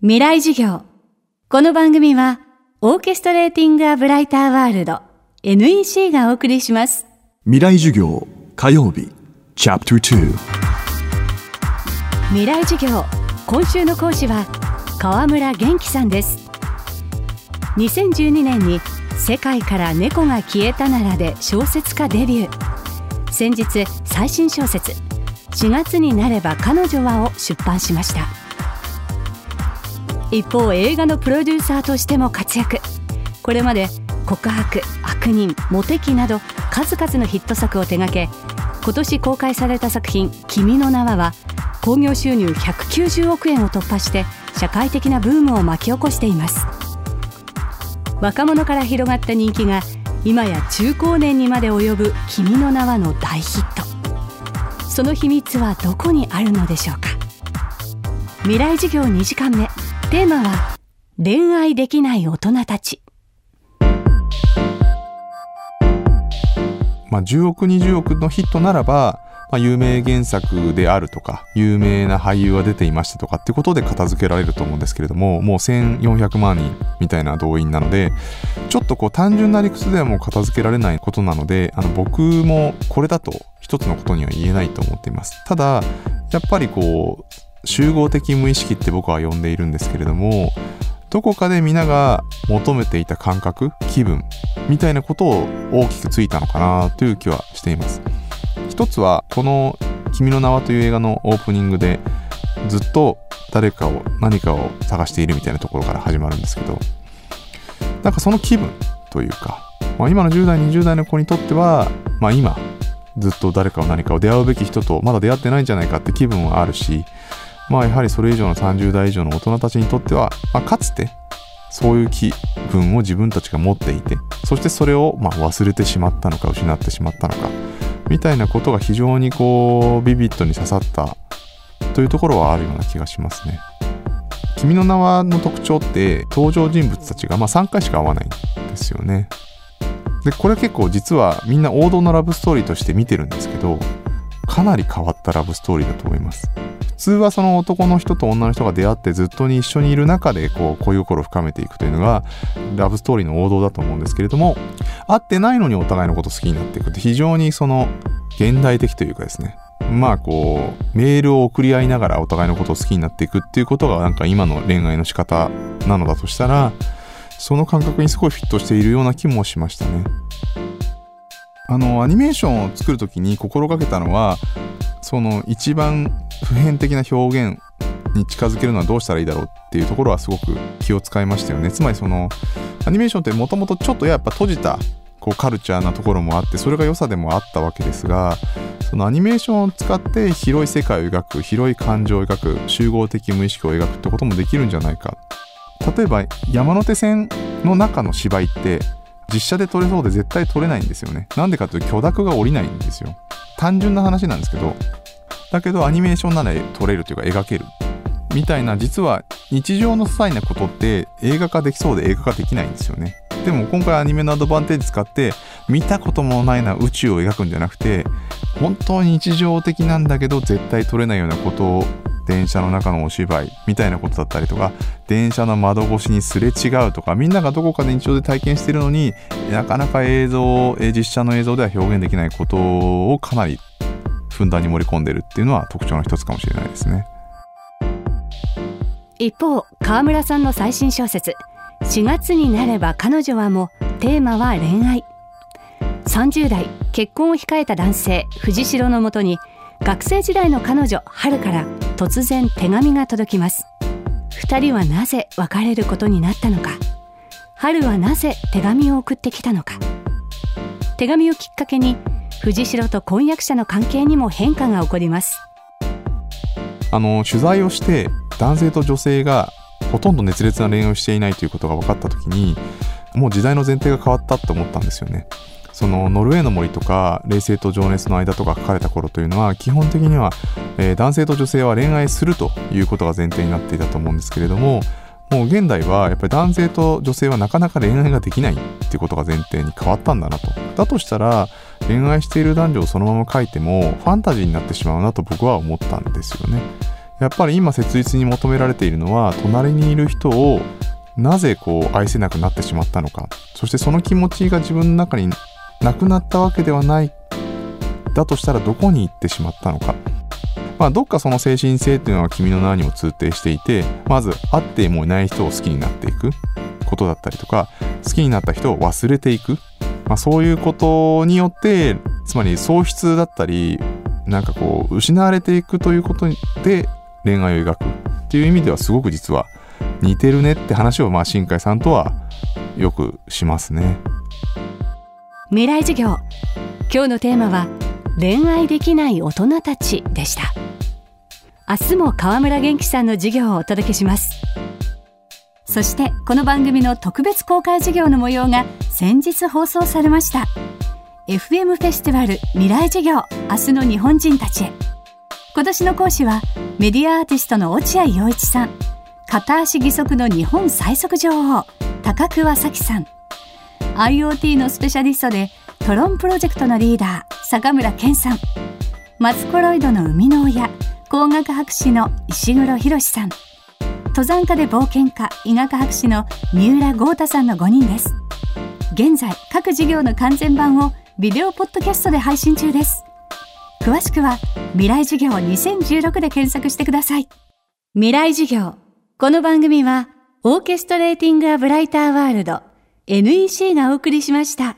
未来授業。この番組はオーケストレーティング・ア・ブライター・ワールド NEC がお送りします。未来授業火曜日チャプター未来授業今週の講師は河村元気さんです。2012年に世界から猫が消えたならで小説家デビュー。先日最新小説4月になれば彼女はを出版しました一方映画のプロデューサーとしても活躍。これまで告白悪人モテ期など数々のヒット作を手掛け今年公開された作品「君の名は」は興行収入190億円を突破して社会的なブームを巻き起こしています。若者から広がった人気が今や中高年にまで及ぶ「君の名は」の大ヒット。その秘密はどこにあるのでしょうか。未来授業2時間目。テーマは恋愛できない大人たち。まあ、10億20億のヒットならば、まあ、有名原作であるとか有名な俳優が出ていましたとかってことで片付けられると思うんですけれどももう1400万人みたいな動員なのでちょっとこう単純な理屈ではもう片付けられないことなのであの僕もこれだと一つのことには言えないと思っています。ただやっぱりこう集合的無意識って僕は呼んでいるんですけれどもどこかで皆が求めていた感覚気分みたいなことを大きくついたのかなという気はしています。一つはこの「君の名は」という映画のオープニングでずっと誰かを何かを探しているみたいなところから始まるんですけどなんかその気分というか、まあ、今の10代20代の子にとっては、まあ、今ずっと誰かを何かを出会うべき人とまだ出会ってないんじゃないかって気分はあるしまあやはりそれ以上の30代以上の大人たちにとっては、まあ、かつてそういう気分を自分たちが持っていてそしてそれをま忘れてしまったのか失ってしまったのかみたいなことが非常にこうビビッドに刺さったというところはあるような気がしますね。君の名はの特徴って登場人物たちがま3回しか会わないんですよね。でこれは結構実はみんな王道のラブストーリーとして見てるんですけどかなり変わったラブストーリーだと思います。普通はその男の人と女の人が出会ってずっとに一緒にいる中でこう恋心を深めていくというのがラブストーリーの王道だと思うんですけれども会ってないのにお互いのこと好きになっていくって非常にその現代的というかですねまあこうメールを送り合いながらお互いのことを好きになっていくっていうことがなんか今の恋愛の仕方なのだとしたらその感覚にすごいフィットしているような気もしましたね。あのアニメーションを作る時に心がけたのはその一番普遍的な表現に近づけるのはどうしたらいいだろうっていうところはすごく気を使いましたよね。つまりそのアニメーションってもともとちょっとやっぱ閉じたこうカルチャーなところもあってそれが良さでもあったわけですがそのアニメーションを使って広い世界を描く広い感情を描く集合的無意識を描くってこともできるんじゃないか。例えば山手線の中の芝居って実写で撮れそうで絶対撮れないんですよね。なんでかというと許諾が下りないんですよ。単純な話なんですけどだけどアニメーションなら撮れるというか描けるみたいな実は日常の些細なことって映画化できそうで映画化できないんですよね。でも今回アニメのアドバンテージ使って見たこともないな宇宙を描くんじゃなくて本当に日常的なんだけど絶対撮れないようなことを電車の中のお芝居みたいなことだったりとか電車の窓越しにすれ違うとかみんながどこかで日常で体験してるのになかなか映像実写の映像では表現できないことをかなりふんだんに盛り込んでるっていうのは特徴の一つかもしれないですね。一方川村さんの最新小説4月になれば彼女はもテーマは恋愛。30代結婚を控えた男性藤代のもとに学生時代の彼女春から突然手紙が届きます。2人はなぜ別れることになったのか。春はなぜ手紙を送ってきたのか。手紙をきっかけに藤代と婚約者の関係にも変化が起こります。あの取材をして男性と女性がほとんど熱烈な恋愛をしていないということが分かった時にもう時代の前提が変わったと思ったんですよね。そのノルウェーの森とか冷静と情熱の間とか書かれた頃というのは基本的には、えー、男性と女性は恋愛するということが前提になっていたと思うんですけれどももう現代はやっぱり男性と女性はなかなか恋愛ができないっていうことが前提に変わったんだなと。だとしたら恋愛している男女をそのまま書いてもファンタジーになってしまうなと僕は思ったんですよね。やっぱり今切実に求められているのは隣にいる人をなぜこう愛せなくなってしまったのかそしてその気持ちが自分の中になくなったわけではないだとしたらどこに行ってしまったのかまあどっかその精神性っていうのは君の名にも通底していてまず会ってもいない人を好きになっていくことだったりとか好きになった人を忘れていく、まあ、そういうことによってつまり喪失だったりなんかこう失われていくということで恋愛を描くっていう意味ではすごく実は似てるねって話をまあ新海さんとはよくしますね。未来授業。今日のテーマは恋愛できない大人たちでした。明日も河村元気さんの授業をお届けします。そしてこの番組の特別公開授業の模様が先日放送されました。FM フェスティバル未来授業明日の日本人たちへ。今年の講師はメディアアーティストの落合陽一さん。片足義足の日本最速女王高桑咲さん。IoT のスペシャリストでトロンプロジェクトのリーダー坂村健さん。マツコロイドの生みの親工学博士の石黒博さん。登山家で冒険家医学博士の三浦豪太さんの5人です。現在各事業の完全版をビデオポッドキャストで配信中です。詳しくは未来授業2016で検索してください。未来授業。この番組はオーケストレーティングアブライターワールド NEC がお送りしました。